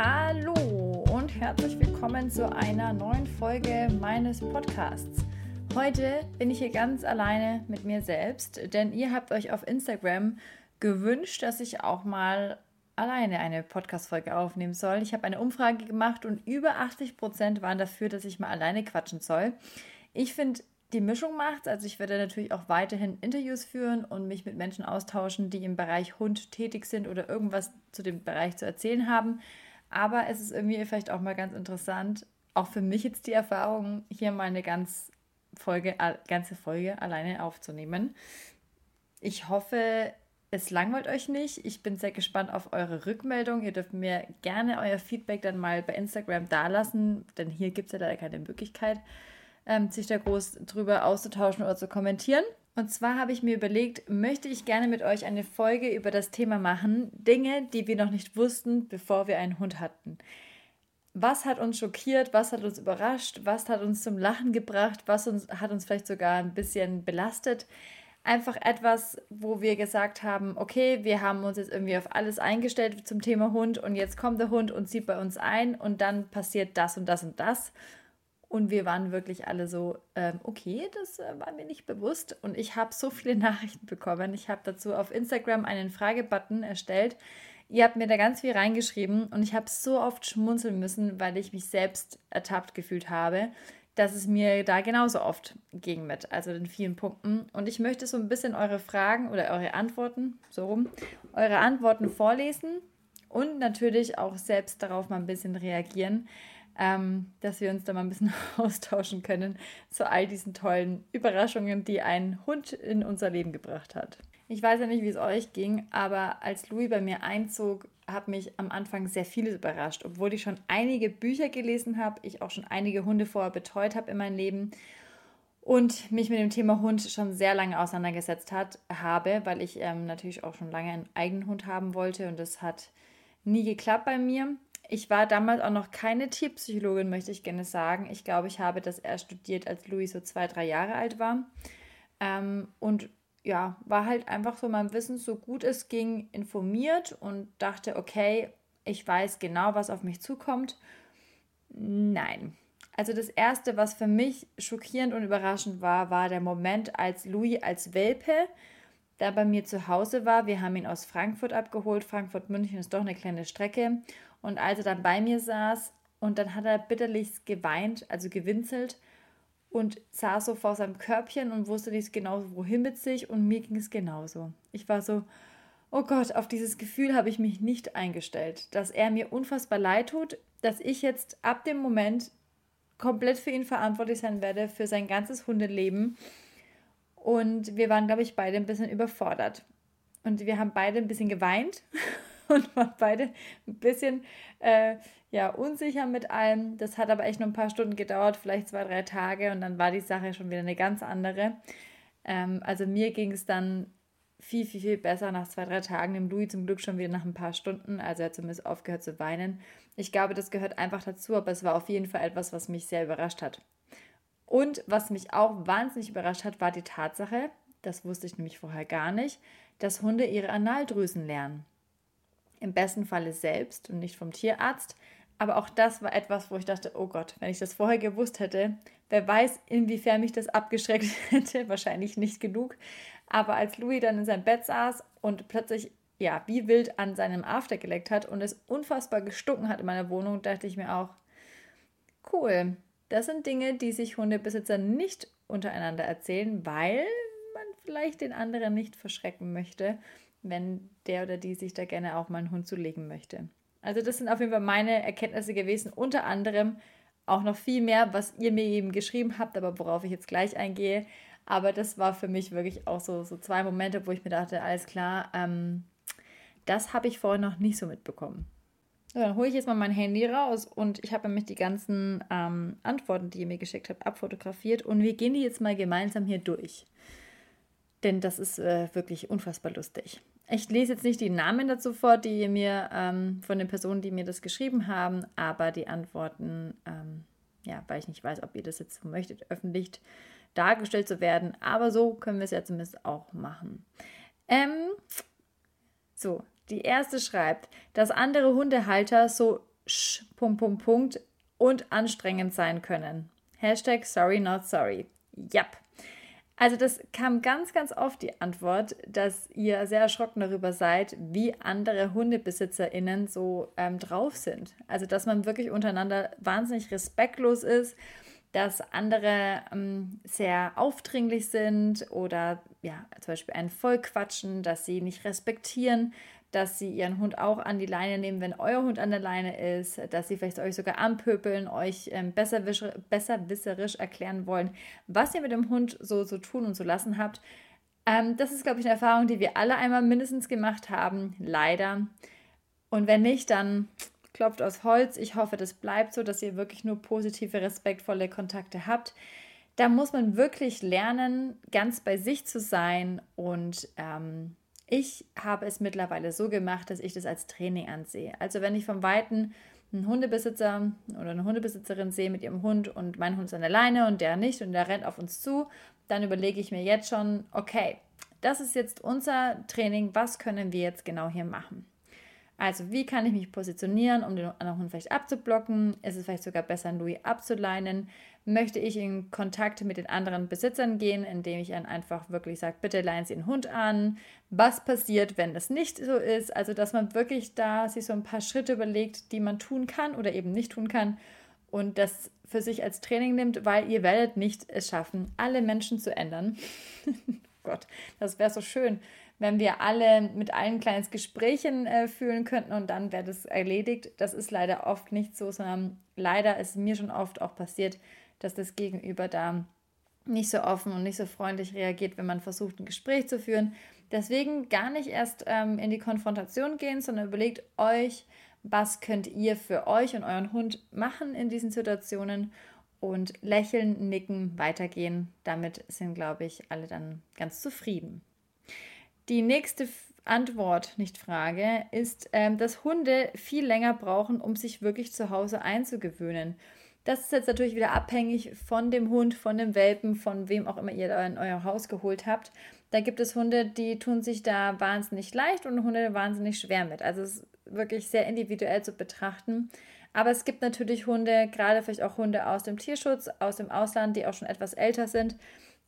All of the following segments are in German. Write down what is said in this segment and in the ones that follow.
Hallo und herzlich willkommen zu einer neuen Folge meines Podcasts. Heute bin ich hier ganz alleine mit mir selbst, denn ihr habt euch auf Instagram gewünscht, dass ich auch mal alleine eine Podcast-Folge aufnehmen soll. Ich habe eine Umfrage gemacht und über 80 Prozent waren dafür, dass ich mal alleine quatschen soll. Ich finde, die Mischung macht. Also ich werde natürlich auch weiterhin Interviews führen und mich mit Menschen austauschen, die im Bereich Hund tätig sind oder irgendwas zu dem Bereich zu erzählen haben. Aber es ist irgendwie vielleicht auch mal ganz interessant, auch für mich jetzt die Erfahrung, hier mal eine ganz Folge, ganze Folge alleine aufzunehmen. Ich hoffe, es langweilt euch nicht. Ich bin sehr gespannt auf eure Rückmeldung. Ihr dürft mir gerne euer Feedback dann mal bei Instagram dalassen, denn hier gibt es ja leider keine Möglichkeit ähm, sich da groß drüber auszutauschen oder zu kommentieren. Und zwar habe ich mir überlegt, möchte ich gerne mit euch eine Folge über das Thema machen, Dinge, die wir noch nicht wussten, bevor wir einen Hund hatten. Was hat uns schockiert, was hat uns überrascht, was hat uns zum Lachen gebracht, was uns, hat uns vielleicht sogar ein bisschen belastet. Einfach etwas, wo wir gesagt haben, okay, wir haben uns jetzt irgendwie auf alles eingestellt zum Thema Hund und jetzt kommt der Hund und zieht bei uns ein und dann passiert das und das und das. Und wir waren wirklich alle so, ähm, okay, das äh, war mir nicht bewusst. Und ich habe so viele Nachrichten bekommen. Ich habe dazu auf Instagram einen Fragebutton erstellt. Ihr habt mir da ganz viel reingeschrieben und ich habe so oft schmunzeln müssen, weil ich mich selbst ertappt gefühlt habe, dass es mir da genauso oft ging mit, also in vielen Punkten. Und ich möchte so ein bisschen eure Fragen oder eure Antworten, so rum, eure Antworten vorlesen und natürlich auch selbst darauf mal ein bisschen reagieren ähm, dass wir uns da mal ein bisschen austauschen können zu all diesen tollen Überraschungen, die ein Hund in unser Leben gebracht hat. Ich weiß ja nicht, wie es euch ging, aber als Louis bei mir einzog, hat mich am Anfang sehr vieles überrascht. Obwohl ich schon einige Bücher gelesen habe, ich auch schon einige Hunde vorher betreut habe in meinem Leben und mich mit dem Thema Hund schon sehr lange auseinandergesetzt hat, habe, weil ich ähm, natürlich auch schon lange einen eigenen Hund haben wollte und das hat nie geklappt bei mir. Ich war damals auch noch keine Tierpsychologin, möchte ich gerne sagen. Ich glaube, ich habe das erst studiert, als Louis so zwei, drei Jahre alt war. Ähm, und ja, war halt einfach so mein Wissen, so gut es ging, informiert und dachte, okay, ich weiß genau, was auf mich zukommt. Nein. Also das Erste, was für mich schockierend und überraschend war, war der Moment, als Louis als Welpe da bei mir zu Hause war. Wir haben ihn aus Frankfurt abgeholt. Frankfurt-München ist doch eine kleine Strecke. Und als er dann bei mir saß und dann hat er bitterlich geweint, also gewinzelt und saß so vor seinem Körbchen und wusste nicht genau, wohin mit sich und mir ging es genauso. Ich war so, oh Gott, auf dieses Gefühl habe ich mich nicht eingestellt, dass er mir unfassbar leid tut, dass ich jetzt ab dem Moment komplett für ihn verantwortlich sein werde, für sein ganzes Hundeleben. Und wir waren, glaube ich, beide ein bisschen überfordert. Und wir haben beide ein bisschen geweint und waren beide ein bisschen äh, ja, unsicher mit allem. Das hat aber echt nur ein paar Stunden gedauert, vielleicht zwei, drei Tage und dann war die Sache schon wieder eine ganz andere. Ähm, also mir ging es dann viel, viel, viel besser nach zwei, drei Tagen. Dem Louis zum Glück schon wieder nach ein paar Stunden. Also er hat zumindest aufgehört zu weinen. Ich glaube, das gehört einfach dazu, aber es war auf jeden Fall etwas, was mich sehr überrascht hat. Und was mich auch wahnsinnig überrascht hat, war die Tatsache, das wusste ich nämlich vorher gar nicht, dass Hunde ihre Analdrüsen lernen. Im besten Falle selbst und nicht vom Tierarzt. Aber auch das war etwas, wo ich dachte, oh Gott, wenn ich das vorher gewusst hätte, wer weiß, inwiefern mich das abgeschreckt hätte. Wahrscheinlich nicht genug. Aber als Louis dann in seinem Bett saß und plötzlich, ja, wie wild an seinem After geleckt hat und es unfassbar gestunken hat in meiner Wohnung, dachte ich mir auch, cool. Das sind Dinge, die sich Hundebesitzer nicht untereinander erzählen, weil man vielleicht den anderen nicht verschrecken möchte wenn der oder die sich da gerne auch mal einen Hund zulegen möchte. Also das sind auf jeden Fall meine Erkenntnisse gewesen, unter anderem auch noch viel mehr, was ihr mir eben geschrieben habt, aber worauf ich jetzt gleich eingehe. Aber das war für mich wirklich auch so, so zwei Momente, wo ich mir dachte, alles klar, ähm, das habe ich vorher noch nicht so mitbekommen. So, dann hole ich jetzt mal mein Handy raus und ich habe nämlich die ganzen ähm, Antworten, die ihr mir geschickt habt, abfotografiert und wir gehen die jetzt mal gemeinsam hier durch. Denn das ist äh, wirklich unfassbar lustig. Ich lese jetzt nicht die Namen dazu vor, die mir ähm, von den Personen, die mir das geschrieben haben, aber die Antworten, ähm, ja, weil ich nicht weiß, ob ihr das jetzt so möchtet, öffentlich dargestellt zu werden. Aber so können wir es ja zumindest auch machen. Ähm, so, die erste schreibt, dass andere Hundehalter so sch, Punkt, Punkt, Punkt und anstrengend sein können. Hashtag sorry not sorry. Yep. Also das kam ganz, ganz oft die Antwort, dass ihr sehr erschrocken darüber seid, wie andere HundebesitzerInnen so ähm, drauf sind. Also dass man wirklich untereinander wahnsinnig respektlos ist, dass andere ähm, sehr aufdringlich sind oder ja, zum Beispiel einen vollquatschen, dass sie nicht respektieren, dass sie ihren Hund auch an die Leine nehmen, wenn euer Hund an der Leine ist, dass sie vielleicht euch sogar anpöbeln, euch ähm, besser, besserwisserisch erklären wollen, was ihr mit dem Hund so zu so tun und zu lassen habt. Ähm, das ist, glaube ich, eine Erfahrung, die wir alle einmal mindestens gemacht haben, leider. Und wenn nicht, dann klopft aus Holz. Ich hoffe, das bleibt so, dass ihr wirklich nur positive, respektvolle Kontakte habt. Da muss man wirklich lernen, ganz bei sich zu sein und ähm, ich habe es mittlerweile so gemacht, dass ich das als Training ansehe. Also wenn ich vom Weiten einen Hundebesitzer oder eine Hundebesitzerin sehe mit ihrem Hund und mein Hund ist an der Leine und der nicht und der rennt auf uns zu, dann überlege ich mir jetzt schon, okay, das ist jetzt unser Training, was können wir jetzt genau hier machen? Also, wie kann ich mich positionieren, um den anderen Hund vielleicht abzublocken? Ist es vielleicht sogar besser, Louis abzuleinen? Möchte ich in Kontakt mit den anderen Besitzern gehen, indem ich dann einfach wirklich sage, bitte leihen Sie den Hund an? Was passiert, wenn das nicht so ist? Also, dass man wirklich da sich so ein paar Schritte überlegt, die man tun kann oder eben nicht tun kann und das für sich als Training nimmt, weil ihr werdet nicht es schaffen, alle Menschen zu ändern. Gott, das wäre so schön wenn wir alle mit allen kleines Gesprächen äh, fühlen könnten und dann wäre das erledigt. Das ist leider oft nicht so, sondern leider ist mir schon oft auch passiert, dass das Gegenüber da nicht so offen und nicht so freundlich reagiert, wenn man versucht, ein Gespräch zu führen. Deswegen gar nicht erst ähm, in die Konfrontation gehen, sondern überlegt euch, was könnt ihr für euch und euren Hund machen in diesen Situationen und lächeln, nicken, weitergehen. Damit sind, glaube ich, alle dann ganz zufrieden. Die nächste Antwort, nicht Frage, ist, ähm, dass Hunde viel länger brauchen, um sich wirklich zu Hause einzugewöhnen. Das ist jetzt natürlich wieder abhängig von dem Hund, von dem Welpen, von wem auch immer ihr in euer Haus geholt habt. Da gibt es Hunde, die tun sich da wahnsinnig leicht und Hunde wahnsinnig schwer mit. Also es ist wirklich sehr individuell zu betrachten. Aber es gibt natürlich Hunde, gerade vielleicht auch Hunde aus dem Tierschutz, aus dem Ausland, die auch schon etwas älter sind,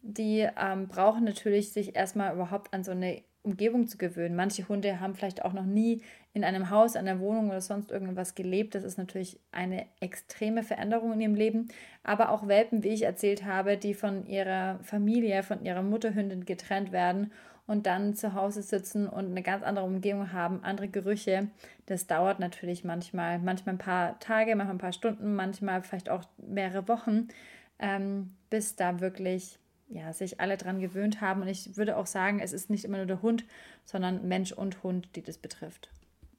die ähm, brauchen natürlich sich erstmal überhaupt an so eine Umgebung zu gewöhnen. Manche Hunde haben vielleicht auch noch nie in einem Haus, einer Wohnung oder sonst irgendwas gelebt. Das ist natürlich eine extreme Veränderung in ihrem Leben. Aber auch Welpen, wie ich erzählt habe, die von ihrer Familie, von ihrer Mutterhündin getrennt werden und dann zu Hause sitzen und eine ganz andere Umgebung haben, andere Gerüche. Das dauert natürlich manchmal, manchmal ein paar Tage, manchmal ein paar Stunden, manchmal vielleicht auch mehrere Wochen, ähm, bis da wirklich ja, sich alle dran gewöhnt haben. Und ich würde auch sagen, es ist nicht immer nur der Hund, sondern Mensch und Hund, die das betrifft.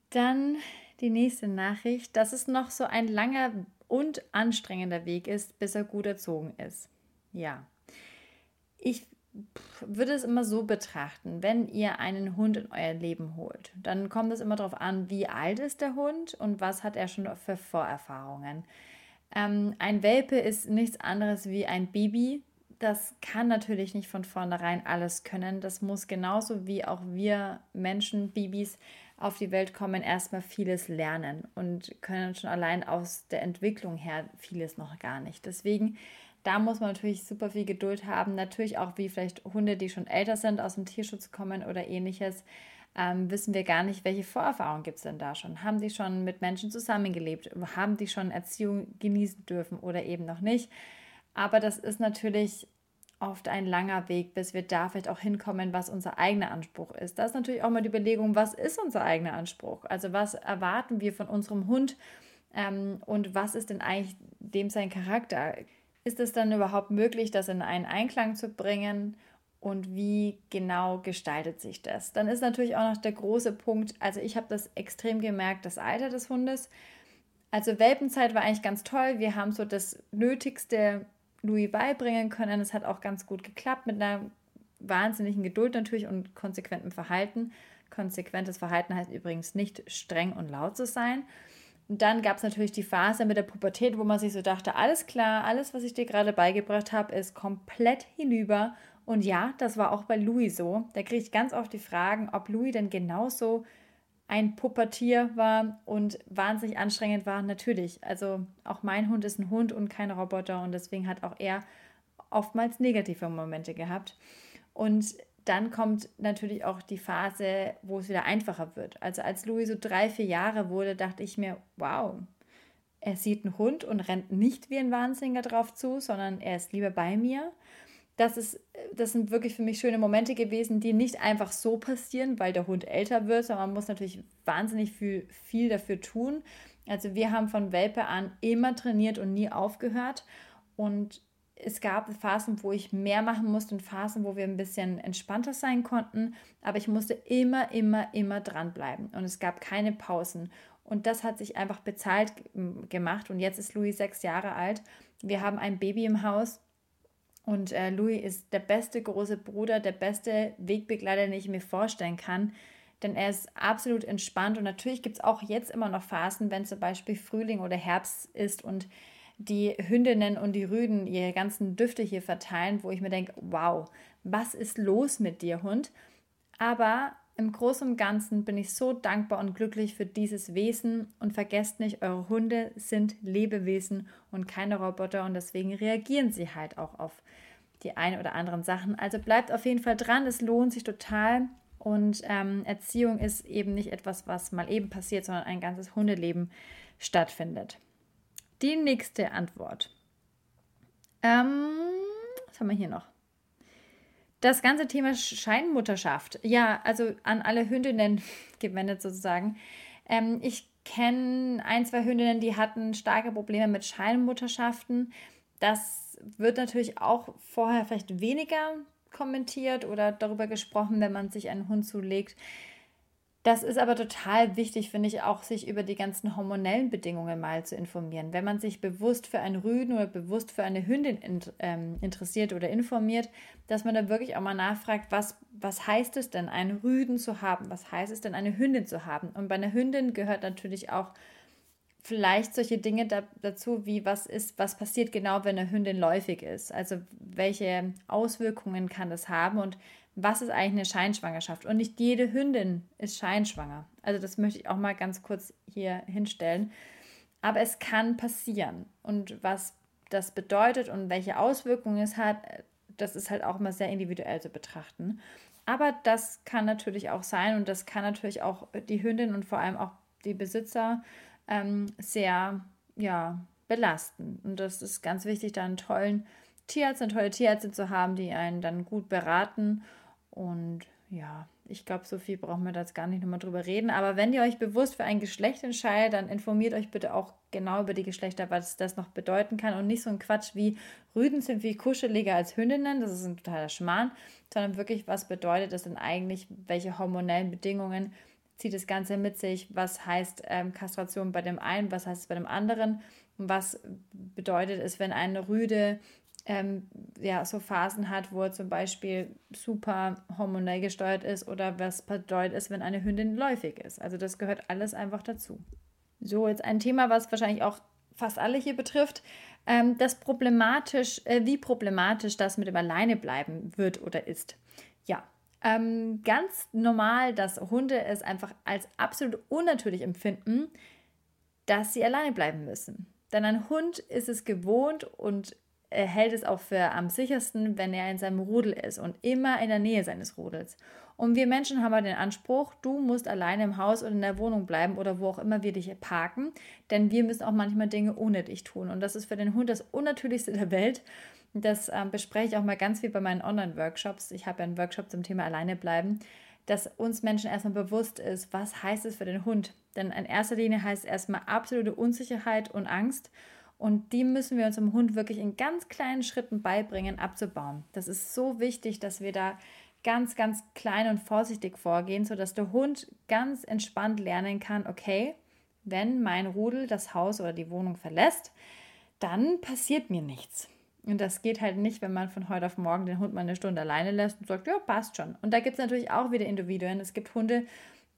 Dann die nächste Nachricht, dass es noch so ein langer und anstrengender Weg ist, bis er gut erzogen ist. Ja, ich würde es immer so betrachten, wenn ihr einen Hund in euer Leben holt, dann kommt es immer darauf an, wie alt ist der Hund und was hat er schon für Vorerfahrungen. Ähm, ein Welpe ist nichts anderes wie ein Baby, das kann natürlich nicht von vornherein alles können. Das muss genauso wie auch wir Menschen, Babys, auf die Welt kommen, erstmal vieles lernen und können schon allein aus der Entwicklung her vieles noch gar nicht. Deswegen, da muss man natürlich super viel Geduld haben. Natürlich auch wie vielleicht Hunde, die schon älter sind, aus dem Tierschutz kommen oder ähnliches. Ähm, wissen wir gar nicht, welche Vorerfahrungen gibt es denn da schon? Haben die schon mit Menschen zusammengelebt? Haben die schon Erziehung genießen dürfen oder eben noch nicht? Aber das ist natürlich oft ein langer Weg, bis wir da vielleicht auch hinkommen, was unser eigener Anspruch ist. Da ist natürlich auch mal die Überlegung, was ist unser eigener Anspruch? Also was erwarten wir von unserem Hund ähm, und was ist denn eigentlich dem sein Charakter? Ist es dann überhaupt möglich, das in einen Einklang zu bringen? Und wie genau gestaltet sich das? Dann ist natürlich auch noch der große Punkt, also ich habe das extrem gemerkt, das Alter des Hundes. Also Welpenzeit war eigentlich ganz toll. Wir haben so das Nötigste Louis beibringen können. Es hat auch ganz gut geklappt mit einer wahnsinnigen Geduld natürlich und konsequentem Verhalten. Konsequentes Verhalten heißt übrigens nicht streng und laut zu sein. Und dann gab es natürlich die Phase mit der Pubertät, wo man sich so dachte, alles klar, alles, was ich dir gerade beigebracht habe, ist komplett hinüber. Und ja, das war auch bei Louis so. Da kriege ich ganz oft die Fragen, ob Louis denn genauso ein Pubertier war und wahnsinnig anstrengend war, natürlich. Also auch mein Hund ist ein Hund und kein Roboter und deswegen hat auch er oftmals negative Momente gehabt. Und dann kommt natürlich auch die Phase, wo es wieder einfacher wird. Also als Louis so drei, vier Jahre wurde, dachte ich mir, wow, er sieht einen Hund und rennt nicht wie ein Wahnsinniger drauf zu, sondern er ist lieber bei mir das, ist, das sind wirklich für mich schöne Momente gewesen, die nicht einfach so passieren, weil der Hund älter wird, sondern man muss natürlich wahnsinnig viel, viel dafür tun. Also wir haben von Welpe an immer trainiert und nie aufgehört. Und es gab Phasen, wo ich mehr machen musste und Phasen, wo wir ein bisschen entspannter sein konnten. Aber ich musste immer, immer, immer dranbleiben. Und es gab keine Pausen. Und das hat sich einfach bezahlt gemacht. Und jetzt ist Louis sechs Jahre alt. Wir haben ein Baby im Haus und äh, Louis ist der beste große Bruder, der beste Wegbegleiter, den ich mir vorstellen kann. Denn er ist absolut entspannt. Und natürlich gibt es auch jetzt immer noch Phasen, wenn zum Beispiel Frühling oder Herbst ist und die Hündinnen und die Rüden ihre ganzen Düfte hier verteilen, wo ich mir denke, wow, was ist los mit dir, Hund? Aber im Großen und Ganzen bin ich so dankbar und glücklich für dieses Wesen und vergesst nicht, eure Hunde sind Lebewesen und keine Roboter und deswegen reagieren sie halt auch auf die ein oder anderen Sachen. Also bleibt auf jeden Fall dran, es lohnt sich total und ähm, Erziehung ist eben nicht etwas, was mal eben passiert, sondern ein ganzes Hundeleben stattfindet. Die nächste Antwort. Ähm, was haben wir hier noch? Das ganze Thema Scheinmutterschaft, ja, also an alle Hündinnen gewendet sozusagen. Ähm, ich kenne ein, zwei Hündinnen, die hatten starke Probleme mit Scheinmutterschaften. Das wird natürlich auch vorher vielleicht weniger kommentiert oder darüber gesprochen, wenn man sich einen Hund zulegt. Das ist aber total wichtig, finde ich, auch sich über die ganzen hormonellen Bedingungen mal zu informieren. Wenn man sich bewusst für einen Rüden oder bewusst für eine Hündin in, ähm, interessiert oder informiert, dass man da wirklich auch mal nachfragt, was, was heißt es denn, einen Rüden zu haben? Was heißt es denn, eine Hündin zu haben? Und bei einer Hündin gehört natürlich auch vielleicht solche Dinge da, dazu, wie was ist, was passiert genau, wenn eine Hündin läufig ist. Also welche Auswirkungen kann das haben und was ist eigentlich eine Scheinschwangerschaft? Und nicht jede Hündin ist scheinschwanger. Also das möchte ich auch mal ganz kurz hier hinstellen. Aber es kann passieren. Und was das bedeutet und welche Auswirkungen es hat, das ist halt auch immer sehr individuell zu betrachten. Aber das kann natürlich auch sein und das kann natürlich auch die Hündin und vor allem auch die Besitzer ähm, sehr ja, belasten. Und das ist ganz wichtig, da einen tollen Tierarzt, eine tolle Tierärztin zu haben, die einen dann gut beraten und ja, ich glaube, so viel brauchen wir da jetzt gar nicht nochmal drüber reden. Aber wenn ihr euch bewusst für ein Geschlecht entscheidet, dann informiert euch bitte auch genau über die Geschlechter, was das noch bedeuten kann. Und nicht so ein Quatsch wie Rüden sind viel kuscheliger als Hündinnen. Das ist ein totaler Schmarrn. Sondern wirklich, was bedeutet das denn eigentlich? Welche hormonellen Bedingungen zieht das Ganze mit sich? Was heißt ähm, Kastration bei dem einen? Was heißt es bei dem anderen? Und was bedeutet es, wenn eine Rüde ähm, ja, so Phasen hat, wo er zum Beispiel super hormonell gesteuert ist oder was bedeutet es, wenn eine Hündin läufig ist. Also das gehört alles einfach dazu. So, jetzt ein Thema, was wahrscheinlich auch fast alle hier betrifft. Ähm, das problematisch, äh, wie problematisch das mit dem Alleinebleiben wird oder ist. Ja, ähm, ganz normal, dass Hunde es einfach als absolut unnatürlich empfinden, dass sie alleine bleiben müssen. Denn ein Hund ist es gewohnt und er hält es auch für am sichersten, wenn er in seinem Rudel ist und immer in der Nähe seines Rudels. Und wir Menschen haben den Anspruch, du musst alleine im Haus oder in der Wohnung bleiben oder wo auch immer wir dich parken, denn wir müssen auch manchmal Dinge ohne dich tun. Und das ist für den Hund das Unnatürlichste der Welt. Das ähm, bespreche ich auch mal ganz viel bei meinen Online-Workshops. Ich habe ja einen Workshop zum Thema Alleine bleiben, dass uns Menschen erstmal bewusst ist, was heißt es für den Hund. Denn in erster Linie heißt es erstmal absolute Unsicherheit und Angst. Und die müssen wir unserem Hund wirklich in ganz kleinen Schritten beibringen, abzubauen. Das ist so wichtig, dass wir da ganz, ganz klein und vorsichtig vorgehen, sodass der Hund ganz entspannt lernen kann, okay, wenn mein Rudel das Haus oder die Wohnung verlässt, dann passiert mir nichts. Und das geht halt nicht, wenn man von heute auf morgen den Hund mal eine Stunde alleine lässt und sagt, ja, passt schon. Und da gibt es natürlich auch wieder Individuen. Es gibt Hunde,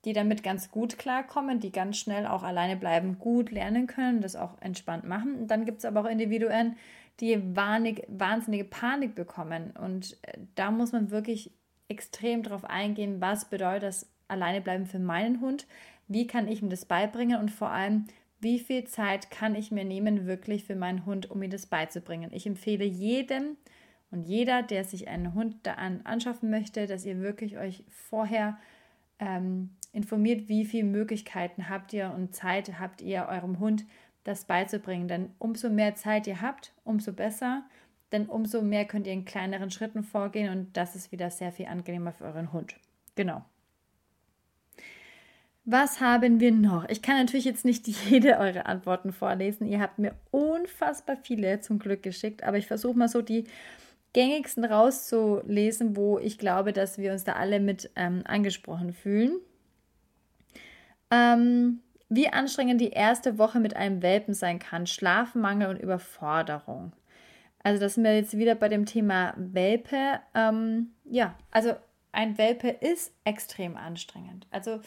die damit ganz gut klarkommen, die ganz schnell auch alleine bleiben, gut lernen können, das auch entspannt machen. Und dann gibt es aber auch Individuen, die wahnsinnige Panik bekommen. Und äh, da muss man wirklich extrem drauf eingehen, was bedeutet das alleine bleiben für meinen Hund, wie kann ich ihm das beibringen und vor allem, wie viel Zeit kann ich mir nehmen, wirklich für meinen Hund, um ihm das beizubringen. Ich empfehle jedem und jeder, der sich einen Hund da an, anschaffen möchte, dass ihr wirklich euch vorher ähm, informiert, wie viele Möglichkeiten habt ihr und Zeit habt ihr eurem Hund, das beizubringen. Denn umso mehr Zeit ihr habt, umso besser. Denn umso mehr könnt ihr in kleineren Schritten vorgehen und das ist wieder sehr viel angenehmer für euren Hund. Genau. Was haben wir noch? Ich kann natürlich jetzt nicht jede eure Antworten vorlesen. Ihr habt mir unfassbar viele zum Glück geschickt, aber ich versuche mal so die gängigsten rauszulesen, wo ich glaube, dass wir uns da alle mit ähm, angesprochen fühlen. Ähm, wie anstrengend die erste Woche mit einem Welpen sein kann, Schlafmangel und Überforderung. Also das sind wir jetzt wieder bei dem Thema Welpe. Ähm, ja, also ein Welpe ist extrem anstrengend. Also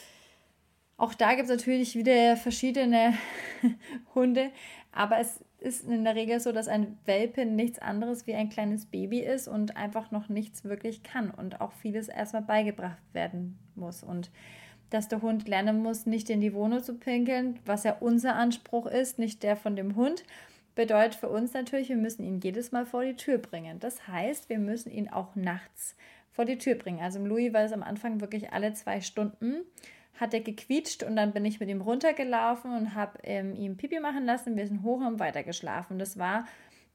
auch da gibt es natürlich wieder verschiedene Hunde, aber es ist in der Regel so, dass ein Welpe nichts anderes wie ein kleines Baby ist und einfach noch nichts wirklich kann und auch vieles erstmal beigebracht werden muss. Und dass der Hund lernen muss, nicht in die Wohnung zu pinkeln, was ja unser Anspruch ist, nicht der von dem Hund, bedeutet für uns natürlich, wir müssen ihn jedes Mal vor die Tür bringen. Das heißt, wir müssen ihn auch nachts vor die Tür bringen. Also im Louis war es am Anfang wirklich alle zwei Stunden hat er gequietscht und dann bin ich mit ihm runtergelaufen und habe ähm, ihm Pipi machen lassen. Wir sind hoch und weiter geschlafen. Das war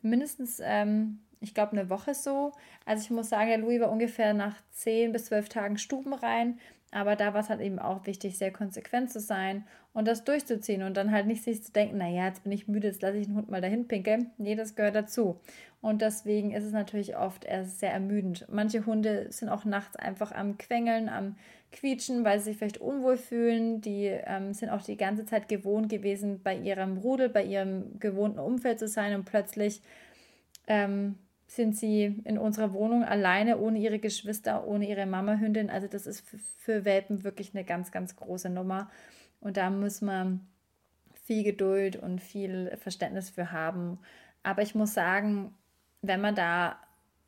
mindestens, ähm, ich glaube, eine Woche so. Also ich muss sagen, der Louis war ungefähr nach 10 bis 12 Tagen stubenrein. Aber da war es halt eben auch wichtig, sehr konsequent zu sein und das durchzuziehen und dann halt nicht sich zu denken, naja, jetzt bin ich müde, jetzt lasse ich den Hund mal dahin pinkeln. Nee, das gehört dazu. Und deswegen ist es natürlich oft erst sehr ermüdend. Manche Hunde sind auch nachts einfach am Quengeln, am quietschen, weil sie sich vielleicht unwohl fühlen. Die ähm, sind auch die ganze Zeit gewohnt gewesen, bei ihrem Rudel, bei ihrem gewohnten Umfeld zu sein und plötzlich ähm, sind sie in unserer Wohnung alleine, ohne ihre Geschwister, ohne ihre Mama-Hündin. Also das ist für Welpen wirklich eine ganz, ganz große Nummer. Und da muss man viel Geduld und viel Verständnis für haben. Aber ich muss sagen, wenn man da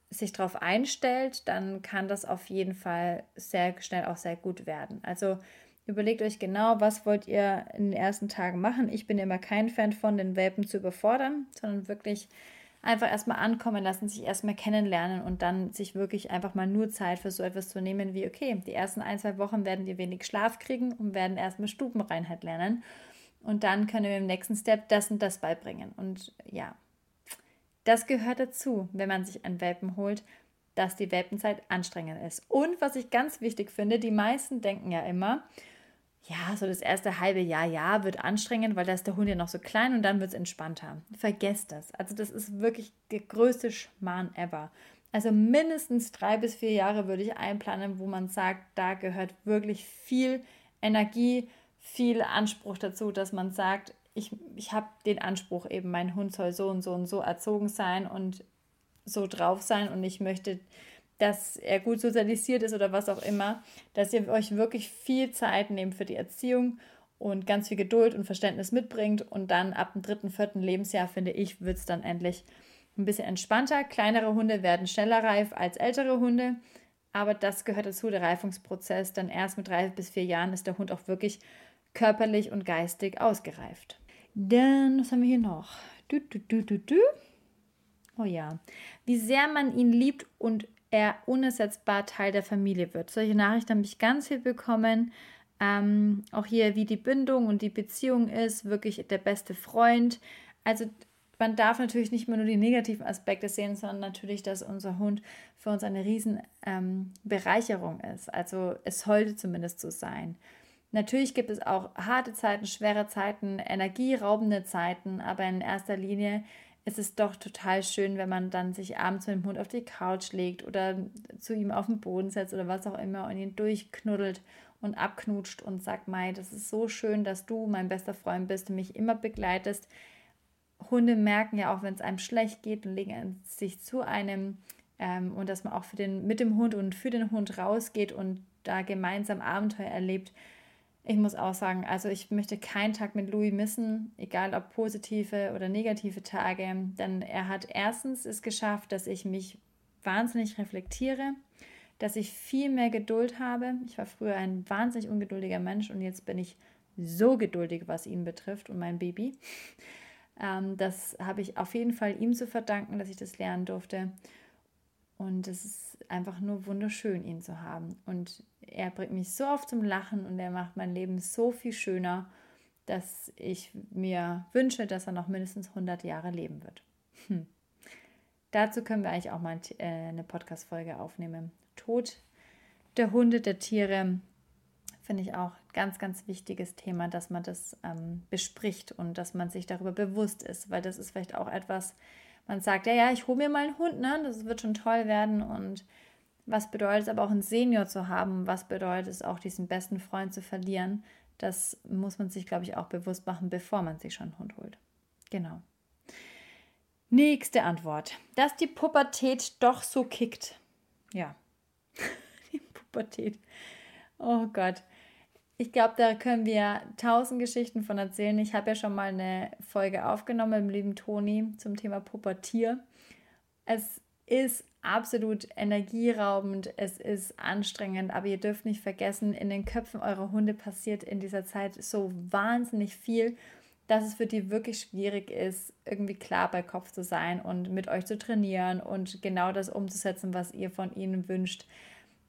sich darauf einstellt, dann kann das auf jeden Fall sehr schnell auch sehr gut werden. Also überlegt euch genau, was wollt ihr in den ersten Tagen machen. Ich bin immer kein Fan von, den Welpen zu überfordern, sondern wirklich einfach erstmal ankommen lassen, sich erstmal kennenlernen und dann sich wirklich einfach mal nur Zeit für so etwas zu nehmen wie, okay, die ersten ein, zwei Wochen werden wir wenig Schlaf kriegen und werden erstmal Stubenreinheit lernen. Und dann können wir im nächsten Step das und das beibringen. Und ja, das gehört dazu, wenn man sich einen Welpen holt, dass die Welpenzeit anstrengend ist. Und was ich ganz wichtig finde, die meisten denken ja immer, ja, so das erste halbe Jahr, ja, wird anstrengend, weil da ist der Hund ja noch so klein und dann wird es entspannter. Vergesst das. Also das ist wirklich der größte Schmarrn ever. Also mindestens drei bis vier Jahre würde ich einplanen, wo man sagt, da gehört wirklich viel Energie, viel Anspruch dazu, dass man sagt, ich, ich habe den Anspruch, eben mein Hund soll so und so und so erzogen sein und so drauf sein und ich möchte, dass er gut sozialisiert ist oder was auch immer, dass ihr euch wirklich viel Zeit nehmt für die Erziehung und ganz viel Geduld und Verständnis mitbringt und dann ab dem dritten, vierten Lebensjahr, finde ich, wird es dann endlich ein bisschen entspannter. Kleinere Hunde werden schneller reif als ältere Hunde, aber das gehört dazu, der Reifungsprozess. Dann erst mit drei bis vier Jahren ist der Hund auch wirklich körperlich und geistig ausgereift. Dann, was haben wir hier noch? Du, du, du, du, du. Oh ja. Wie sehr man ihn liebt und er unersetzbar Teil der Familie wird. Solche Nachrichten habe ich ganz viel bekommen. Ähm, auch hier, wie die Bindung und die Beziehung ist, wirklich der beste Freund. Also man darf natürlich nicht mehr nur die negativen Aspekte sehen, sondern natürlich, dass unser Hund für uns eine riesen ähm, Bereicherung ist. Also es sollte zumindest so sein. Natürlich gibt es auch harte Zeiten, schwere Zeiten, energieraubende Zeiten, aber in erster Linie ist es doch total schön, wenn man dann sich abends mit dem Hund auf die Couch legt oder zu ihm auf den Boden setzt oder was auch immer und ihn durchknuddelt und abknutscht und sagt, Mai, das ist so schön, dass du mein bester Freund bist und mich immer begleitest. Hunde merken ja auch, wenn es einem schlecht geht und legen sich zu einem ähm, und dass man auch für den, mit dem Hund und für den Hund rausgeht und da gemeinsam Abenteuer erlebt ich muss auch sagen, also ich möchte keinen Tag mit Louis missen, egal ob positive oder negative Tage, denn er hat erstens es geschafft, dass ich mich wahnsinnig reflektiere, dass ich viel mehr Geduld habe. Ich war früher ein wahnsinnig ungeduldiger Mensch und jetzt bin ich so geduldig, was ihn betrifft und mein Baby. Ähm, das habe ich auf jeden Fall ihm zu verdanken, dass ich das lernen durfte. Und es ist einfach nur wunderschön, ihn zu haben. Und er bringt mich so oft zum Lachen und er macht mein Leben so viel schöner, dass ich mir wünsche, dass er noch mindestens 100 Jahre leben wird. Hm. Dazu können wir eigentlich auch mal äh, eine Podcast-Folge aufnehmen. Tod der Hunde, der Tiere, finde ich auch ganz, ganz wichtiges Thema, dass man das ähm, bespricht und dass man sich darüber bewusst ist, weil das ist vielleicht auch etwas, man sagt, ja, ja, ich hole mir mal einen Hund, ne? das wird schon toll werden und was bedeutet es aber auch, einen Senior zu haben? Was bedeutet es auch, diesen besten Freund zu verlieren? Das muss man sich, glaube ich, auch bewusst machen, bevor man sich schon einen Hund holt. Genau. Nächste Antwort. Dass die Pubertät doch so kickt. Ja. die Pubertät. Oh Gott. Ich glaube, da können wir tausend Geschichten von erzählen. Ich habe ja schon mal eine Folge aufgenommen mit dem lieben Toni zum Thema Pubertier. Es ist absolut energieraubend, es ist anstrengend, aber ihr dürft nicht vergessen, in den Köpfen eurer Hunde passiert in dieser Zeit so wahnsinnig viel, dass es für die wirklich schwierig ist, irgendwie klar bei Kopf zu sein und mit euch zu trainieren und genau das umzusetzen, was ihr von ihnen wünscht.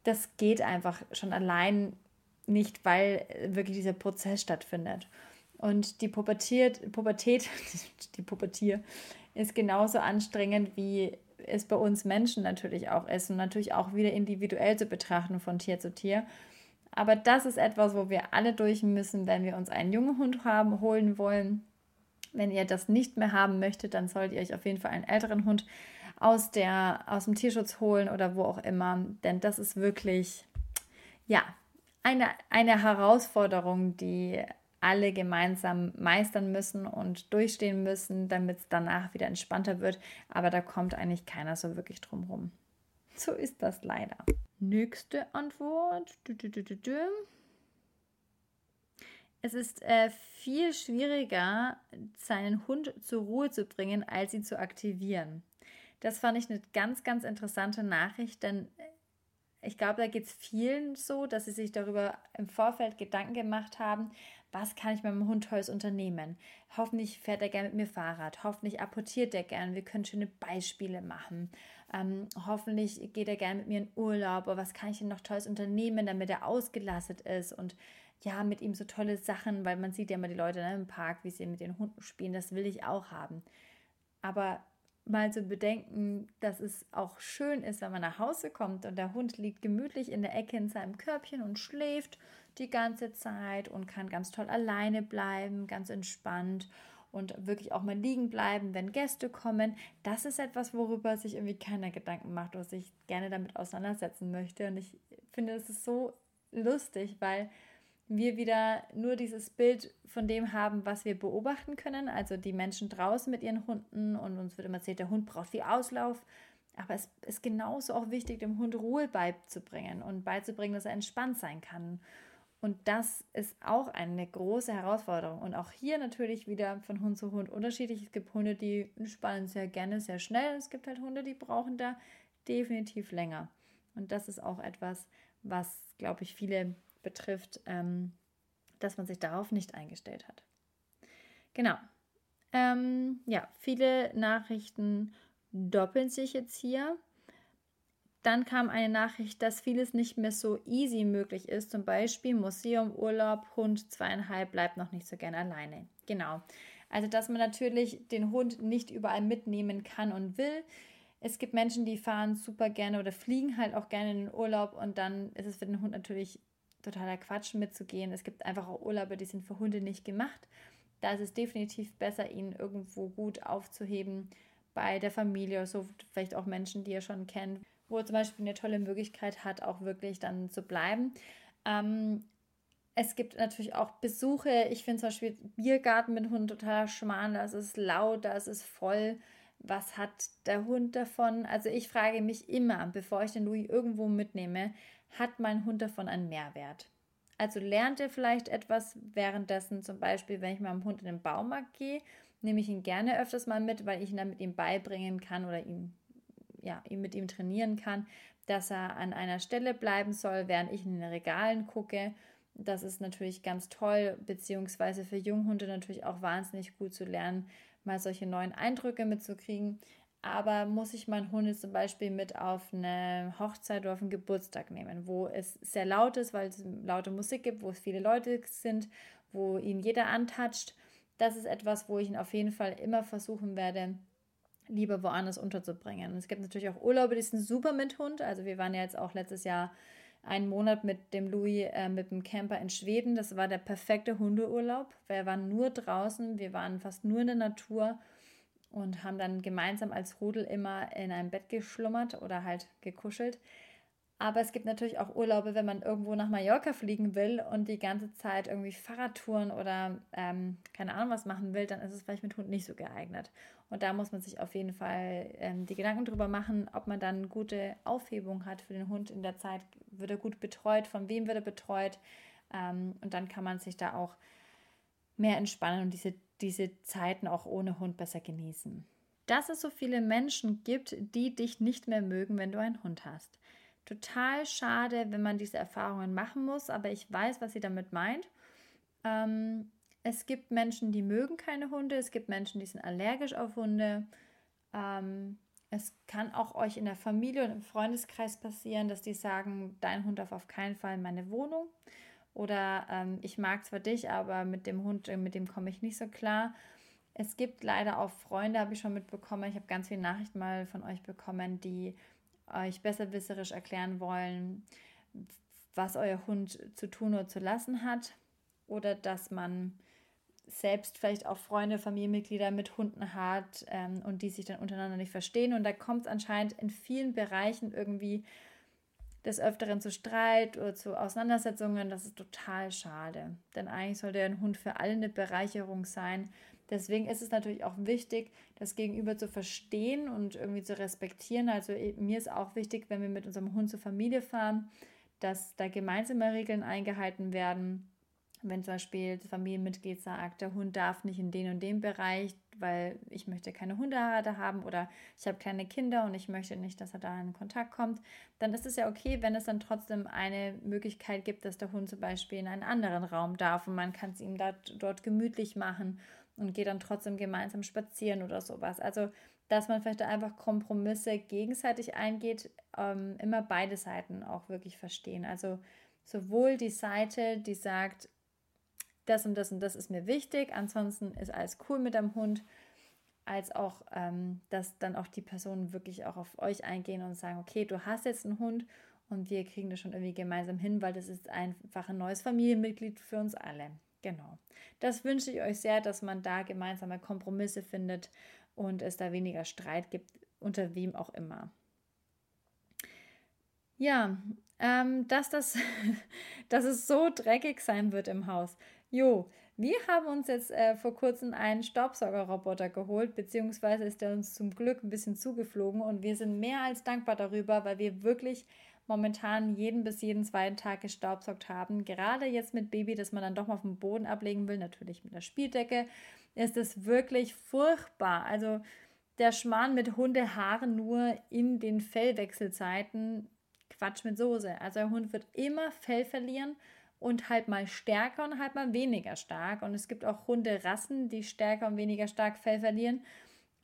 Das geht einfach schon allein nicht, weil wirklich dieser Prozess stattfindet. Und die Pubertät, Pubertät die Pubertier ist genauso anstrengend wie es bei uns Menschen natürlich auch ist und natürlich auch wieder individuell zu betrachten von Tier zu Tier. Aber das ist etwas, wo wir alle durch müssen, wenn wir uns einen jungen Hund haben, holen wollen. Wenn ihr das nicht mehr haben möchtet, dann solltet ihr euch auf jeden Fall einen älteren Hund aus, der, aus dem Tierschutz holen oder wo auch immer. Denn das ist wirklich, ja, eine, eine Herausforderung, die alle gemeinsam meistern müssen und durchstehen müssen, damit es danach wieder entspannter wird. Aber da kommt eigentlich keiner so wirklich drum rum. So ist das leider. Nächste Antwort. Es ist äh, viel schwieriger, seinen Hund zur Ruhe zu bringen, als ihn zu aktivieren. Das fand ich eine ganz, ganz interessante Nachricht, denn ich glaube, da geht es vielen so, dass sie sich darüber im Vorfeld Gedanken gemacht haben, was kann ich mit meinem Hund Tolles unternehmen? Hoffentlich fährt er gerne mit mir Fahrrad, hoffentlich apportiert er gerne, wir können schöne Beispiele machen. Ähm, hoffentlich geht er gerne mit mir in Urlaub, aber was kann ich denn noch Tolles unternehmen, damit er ausgelastet ist und ja, mit ihm so tolle Sachen, weil man sieht ja immer die Leute ne, im Park, wie sie mit den Hunden spielen, das will ich auch haben. Aber mal zu bedenken, dass es auch schön ist, wenn man nach Hause kommt und der Hund liegt gemütlich in der Ecke in seinem Körbchen und schläft die ganze Zeit und kann ganz toll alleine bleiben, ganz entspannt und wirklich auch mal liegen bleiben, wenn Gäste kommen. Das ist etwas, worüber sich irgendwie keiner Gedanken macht oder sich gerne damit auseinandersetzen möchte. Und ich finde, es ist so lustig, weil wir wieder nur dieses Bild von dem haben, was wir beobachten können. Also die Menschen draußen mit ihren Hunden und uns wird immer erzählt, der Hund braucht viel Auslauf. Aber es ist genauso auch wichtig, dem Hund Ruhe beizubringen und beizubringen, dass er entspannt sein kann. Und das ist auch eine große Herausforderung. Und auch hier natürlich wieder von Hund zu Hund unterschiedlich. Es gibt Hunde, die entspannen sehr gerne, sehr schnell. Es gibt halt Hunde, die brauchen da definitiv länger. Und das ist auch etwas, was, glaube ich, viele betrifft, ähm, dass man sich darauf nicht eingestellt hat. Genau. Ähm, ja, viele Nachrichten doppeln sich jetzt hier. Dann kam eine Nachricht, dass vieles nicht mehr so easy möglich ist. Zum Beispiel Museum, Urlaub, Hund zweieinhalb bleibt noch nicht so gerne alleine. Genau. Also, dass man natürlich den Hund nicht überall mitnehmen kann und will. Es gibt Menschen, die fahren super gerne oder fliegen halt auch gerne in den Urlaub und dann ist es für den Hund natürlich totaler Quatsch mitzugehen. Es gibt einfach auch Urlaube, die sind für Hunde nicht gemacht. Da ist es definitiv besser, ihn irgendwo gut aufzuheben bei der Familie, so vielleicht auch Menschen, die ihr schon kennt, wo er zum Beispiel eine tolle Möglichkeit hat, auch wirklich dann zu bleiben. Ähm, es gibt natürlich auch Besuche. Ich finde zum Beispiel Biergarten mit Hund total schmarrn. Das ist laut, das ist voll. Was hat der Hund davon? Also ich frage mich immer, bevor ich den Louis irgendwo mitnehme, hat mein Hund davon einen Mehrwert? Also lernt er vielleicht etwas währenddessen, zum Beispiel, wenn ich mit meinem Hund in den Baumarkt gehe, nehme ich ihn gerne öfters mal mit, weil ich ihn dann mit ihm beibringen kann oder ihm, ja, ihn mit ihm trainieren kann, dass er an einer Stelle bleiben soll, während ich in den Regalen gucke. Das ist natürlich ganz toll, beziehungsweise für Junghunde natürlich auch wahnsinnig gut zu lernen, mal solche neuen Eindrücke mitzukriegen. Aber muss ich meinen Hund jetzt zum Beispiel mit auf eine Hochzeit oder auf einen Geburtstag nehmen, wo es sehr laut ist, weil es laute Musik gibt, wo es viele Leute sind, wo ihn jeder antatscht. Das ist etwas, wo ich ihn auf jeden Fall immer versuchen werde, lieber woanders unterzubringen. Und es gibt natürlich auch Urlaube, die sind super mit Hund. Also wir waren ja jetzt auch letztes Jahr einen Monat mit dem Louis äh, mit dem Camper in Schweden. Das war der perfekte Hundeurlaub. Wir waren nur draußen, wir waren fast nur in der Natur und haben dann gemeinsam als Rudel immer in einem Bett geschlummert oder halt gekuschelt. Aber es gibt natürlich auch Urlaube, wenn man irgendwo nach Mallorca fliegen will und die ganze Zeit irgendwie Fahrradtouren oder ähm, keine Ahnung was machen will, dann ist es vielleicht mit Hund nicht so geeignet. Und da muss man sich auf jeden Fall ähm, die Gedanken drüber machen, ob man dann gute Aufhebung hat für den Hund in der Zeit. Wird er gut betreut? Von wem wird er betreut? Ähm, und dann kann man sich da auch mehr entspannen und diese, diese Zeiten auch ohne Hund besser genießen. Dass es so viele Menschen gibt, die dich nicht mehr mögen, wenn du einen Hund hast total schade, wenn man diese Erfahrungen machen muss, aber ich weiß, was sie damit meint. Ähm, es gibt Menschen, die mögen keine Hunde, es gibt Menschen, die sind allergisch auf Hunde. Ähm, es kann auch euch in der Familie und im Freundeskreis passieren, dass die sagen, dein Hund darf auf keinen Fall in meine Wohnung. Oder ähm, ich mag zwar dich, aber mit dem Hund, äh, mit dem komme ich nicht so klar. Es gibt leider auch Freunde, habe ich schon mitbekommen. Ich habe ganz viele Nachrichten mal von euch bekommen, die euch besserwisserisch erklären wollen, was euer Hund zu tun oder zu lassen hat. Oder dass man selbst vielleicht auch Freunde, Familienmitglieder mit Hunden hat ähm, und die sich dann untereinander nicht verstehen. Und da kommt es anscheinend in vielen Bereichen irgendwie des Öfteren zu Streit oder zu Auseinandersetzungen. Das ist total schade. Denn eigentlich sollte ein Hund für alle eine Bereicherung sein. Deswegen ist es natürlich auch wichtig, das Gegenüber zu verstehen und irgendwie zu respektieren. Also eh, mir ist auch wichtig, wenn wir mit unserem Hund zur Familie fahren, dass da gemeinsame Regeln eingehalten werden wenn zum Beispiel das Familienmitglied sagt, der Hund darf nicht in den und den Bereich, weil ich möchte keine Hundehaare haben oder ich habe kleine Kinder und ich möchte nicht, dass er da in Kontakt kommt, dann ist es ja okay, wenn es dann trotzdem eine Möglichkeit gibt, dass der Hund zum Beispiel in einen anderen Raum darf und man kann es ihm dort, dort gemütlich machen und geht dann trotzdem gemeinsam spazieren oder sowas. Also, dass man vielleicht einfach Kompromisse gegenseitig eingeht, ähm, immer beide Seiten auch wirklich verstehen. Also sowohl die Seite, die sagt, das und das und das ist mir wichtig, ansonsten ist alles cool mit dem Hund, als auch, ähm, dass dann auch die Personen wirklich auch auf euch eingehen und sagen, okay, du hast jetzt einen Hund und wir kriegen das schon irgendwie gemeinsam hin, weil das ist einfach ein neues Familienmitglied für uns alle. Genau. Das wünsche ich euch sehr, dass man da gemeinsame Kompromisse findet und es da weniger Streit gibt, unter wem auch immer. Ja, ähm, dass, das, dass es so dreckig sein wird im Haus. Jo, wir haben uns jetzt äh, vor kurzem einen Staubsaugerroboter geholt, beziehungsweise ist der uns zum Glück ein bisschen zugeflogen und wir sind mehr als dankbar darüber, weil wir wirklich momentan jeden bis jeden zweiten Tag gestaubsaugt haben. Gerade jetzt mit Baby, das man dann doch mal auf dem Boden ablegen will, natürlich mit der Spieldecke, ist es wirklich furchtbar. Also der Schmarrn mit Hundehaaren nur in den Fellwechselzeiten, Quatsch mit Soße. Also der Hund wird immer Fell verlieren und halt mal stärker und halt mal weniger stark. Und es gibt auch Hunderassen, die stärker und weniger stark Fell verlieren.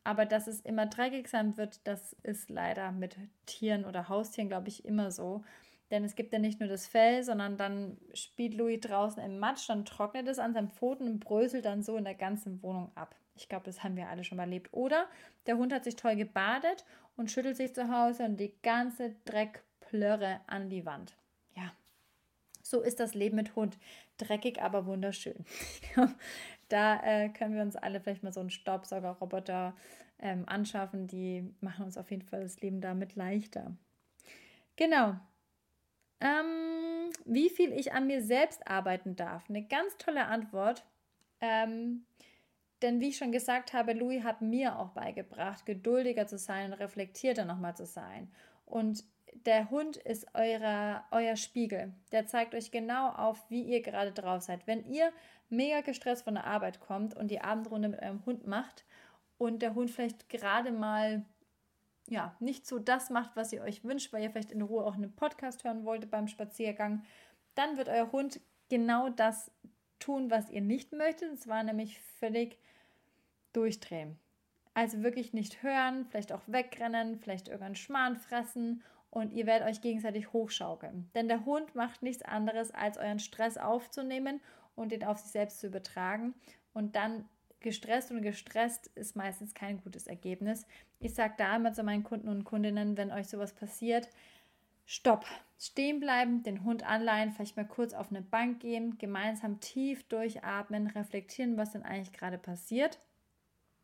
Aber dass es immer dreckig sein wird, das ist leider mit Tieren oder Haustieren, glaube ich, immer so. Denn es gibt ja nicht nur das Fell, sondern dann spielt Louis draußen im Matsch, dann trocknet es an seinen Pfoten und bröselt dann so in der ganzen Wohnung ab. Ich glaube, das haben wir alle schon mal erlebt. Oder der Hund hat sich toll gebadet und schüttelt sich zu Hause und die ganze Dreckplörre an die Wand. So ist das Leben mit Hund. Dreckig, aber wunderschön. da äh, können wir uns alle vielleicht mal so einen Staubsaugerroboter ähm, anschaffen. Die machen uns auf jeden Fall das Leben damit leichter. Genau. Ähm, wie viel ich an mir selbst arbeiten darf. Eine ganz tolle Antwort. Ähm, denn wie ich schon gesagt habe, Louis hat mir auch beigebracht, geduldiger zu sein und reflektierter nochmal zu sein. Und der Hund ist eurer, euer Spiegel. Der zeigt euch genau auf, wie ihr gerade drauf seid. Wenn ihr mega gestresst von der Arbeit kommt und die Abendrunde mit eurem Hund macht und der Hund vielleicht gerade mal ja, nicht so das macht, was ihr euch wünscht, weil ihr vielleicht in Ruhe auch einen Podcast hören wolltet beim Spaziergang, dann wird euer Hund genau das tun, was ihr nicht möchtet. Es war nämlich völlig durchdrehen. Also wirklich nicht hören, vielleicht auch wegrennen, vielleicht irgendeinen Schmarrn fressen und ihr werdet euch gegenseitig hochschaukeln. Denn der Hund macht nichts anderes, als euren Stress aufzunehmen und den auf sich selbst zu übertragen. Und dann gestresst und gestresst ist meistens kein gutes Ergebnis. Ich sage da immer zu meinen Kunden und Kundinnen, wenn euch sowas passiert, Stopp. Stehen bleiben, den Hund anleihen, vielleicht mal kurz auf eine Bank gehen, gemeinsam tief durchatmen, reflektieren, was denn eigentlich gerade passiert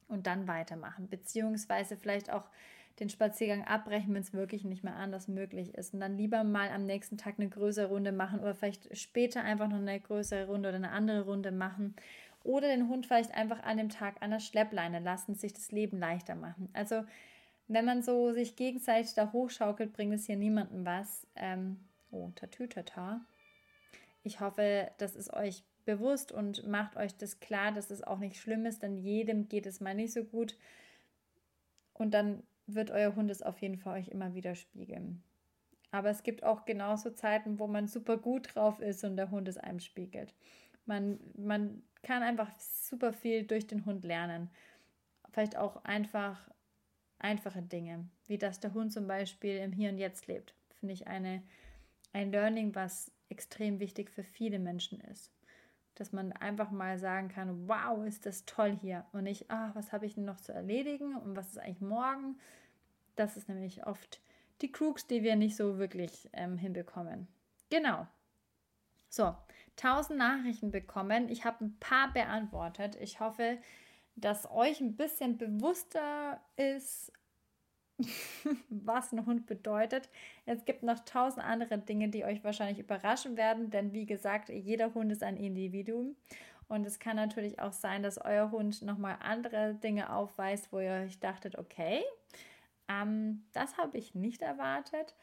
und dann weitermachen. Beziehungsweise vielleicht auch den Spaziergang abbrechen, wenn es wirklich nicht mehr anders möglich ist. Und dann lieber mal am nächsten Tag eine größere Runde machen oder vielleicht später einfach noch eine größere Runde oder eine andere Runde machen. Oder den Hund vielleicht einfach an dem Tag an der Schleppleine lassen, sich das Leben leichter machen. Also wenn man so sich gegenseitig da hochschaukelt, bringt es hier niemandem was. Ähm, oh, Tatütata. Ich hoffe, das ist euch bewusst und macht euch das klar, dass es auch nicht schlimm ist, denn jedem geht es mal nicht so gut. Und dann wird euer Hund es auf jeden Fall euch immer wieder spiegeln. Aber es gibt auch genauso Zeiten, wo man super gut drauf ist und der Hund es einem spiegelt. Man, man kann einfach super viel durch den Hund lernen. Vielleicht auch einfach einfache Dinge, wie dass der Hund zum Beispiel im Hier und Jetzt lebt, finde ich eine, ein Learning, was extrem wichtig für viele Menschen ist. Dass man einfach mal sagen kann, wow, ist das toll hier. Und nicht, ach, was habe ich denn noch zu erledigen und was ist eigentlich morgen? Das ist nämlich oft die Krux, die wir nicht so wirklich ähm, hinbekommen. Genau. So, 1000 Nachrichten bekommen. Ich habe ein paar beantwortet. Ich hoffe, dass euch ein bisschen bewusster ist, was ein Hund bedeutet. Es gibt noch tausend andere Dinge, die euch wahrscheinlich überraschen werden, denn wie gesagt, jeder Hund ist ein Individuum. Und es kann natürlich auch sein, dass euer Hund nochmal andere Dinge aufweist, wo ihr euch dachtet, okay, ähm, das habe ich nicht erwartet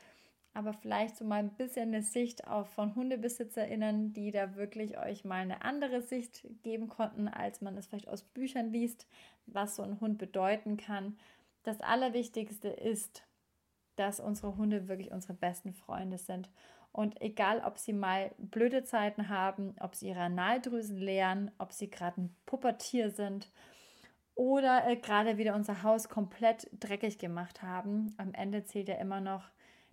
aber vielleicht so mal ein bisschen eine Sicht auch von HundebesitzerInnen, die da wirklich euch mal eine andere Sicht geben konnten, als man es vielleicht aus Büchern liest, was so ein Hund bedeuten kann. Das Allerwichtigste ist, dass unsere Hunde wirklich unsere besten Freunde sind. Und egal, ob sie mal blöde Zeiten haben, ob sie ihre Analdrüsen leeren, ob sie gerade ein Puppertier sind oder äh, gerade wieder unser Haus komplett dreckig gemacht haben, am Ende zählt ja immer noch,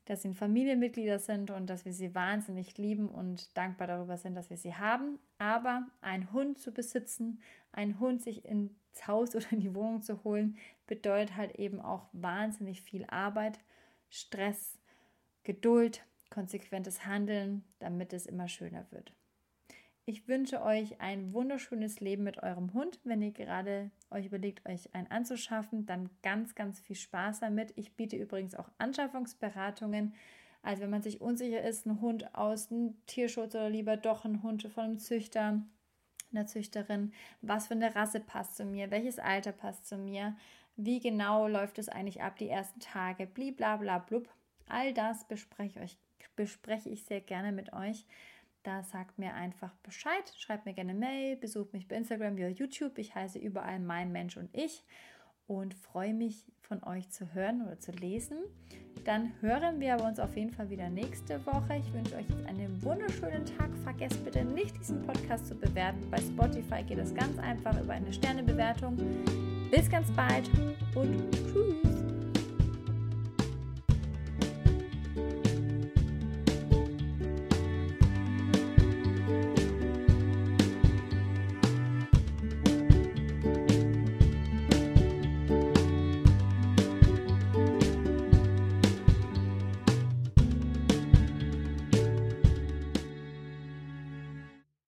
dass sie Familienmitglieder sind und dass wir sie wahnsinnig lieben und dankbar darüber sind, dass wir sie haben. Aber einen Hund zu besitzen, einen Hund sich ins Haus oder in die Wohnung zu holen, bedeutet halt eben auch wahnsinnig viel Arbeit, Stress, Geduld, konsequentes Handeln, damit es immer schöner wird. Ich wünsche euch ein wunderschönes Leben mit eurem Hund. Wenn ihr gerade euch überlegt, euch einen anzuschaffen, dann ganz, ganz viel Spaß damit. Ich biete übrigens auch Anschaffungsberatungen. Also wenn man sich unsicher ist, ein Hund aus einem Tierschutz oder lieber doch ein Hund von einem Züchter, einer Züchterin, was für eine Rasse passt zu mir, welches Alter passt zu mir, wie genau läuft es eigentlich ab die ersten Tage, blibla blub. All das bespreche ich, euch, bespreche ich sehr gerne mit euch. Da sagt mir einfach Bescheid, schreibt mir gerne Mail, besucht mich bei Instagram oder YouTube. Ich heiße überall mein Mensch und ich und freue mich von euch zu hören oder zu lesen. Dann hören wir aber uns auf jeden Fall wieder nächste Woche. Ich wünsche euch jetzt einen wunderschönen Tag. Vergesst bitte nicht, diesen Podcast zu bewerten. Bei Spotify geht es ganz einfach über eine Sternebewertung. Bis ganz bald und tschüss.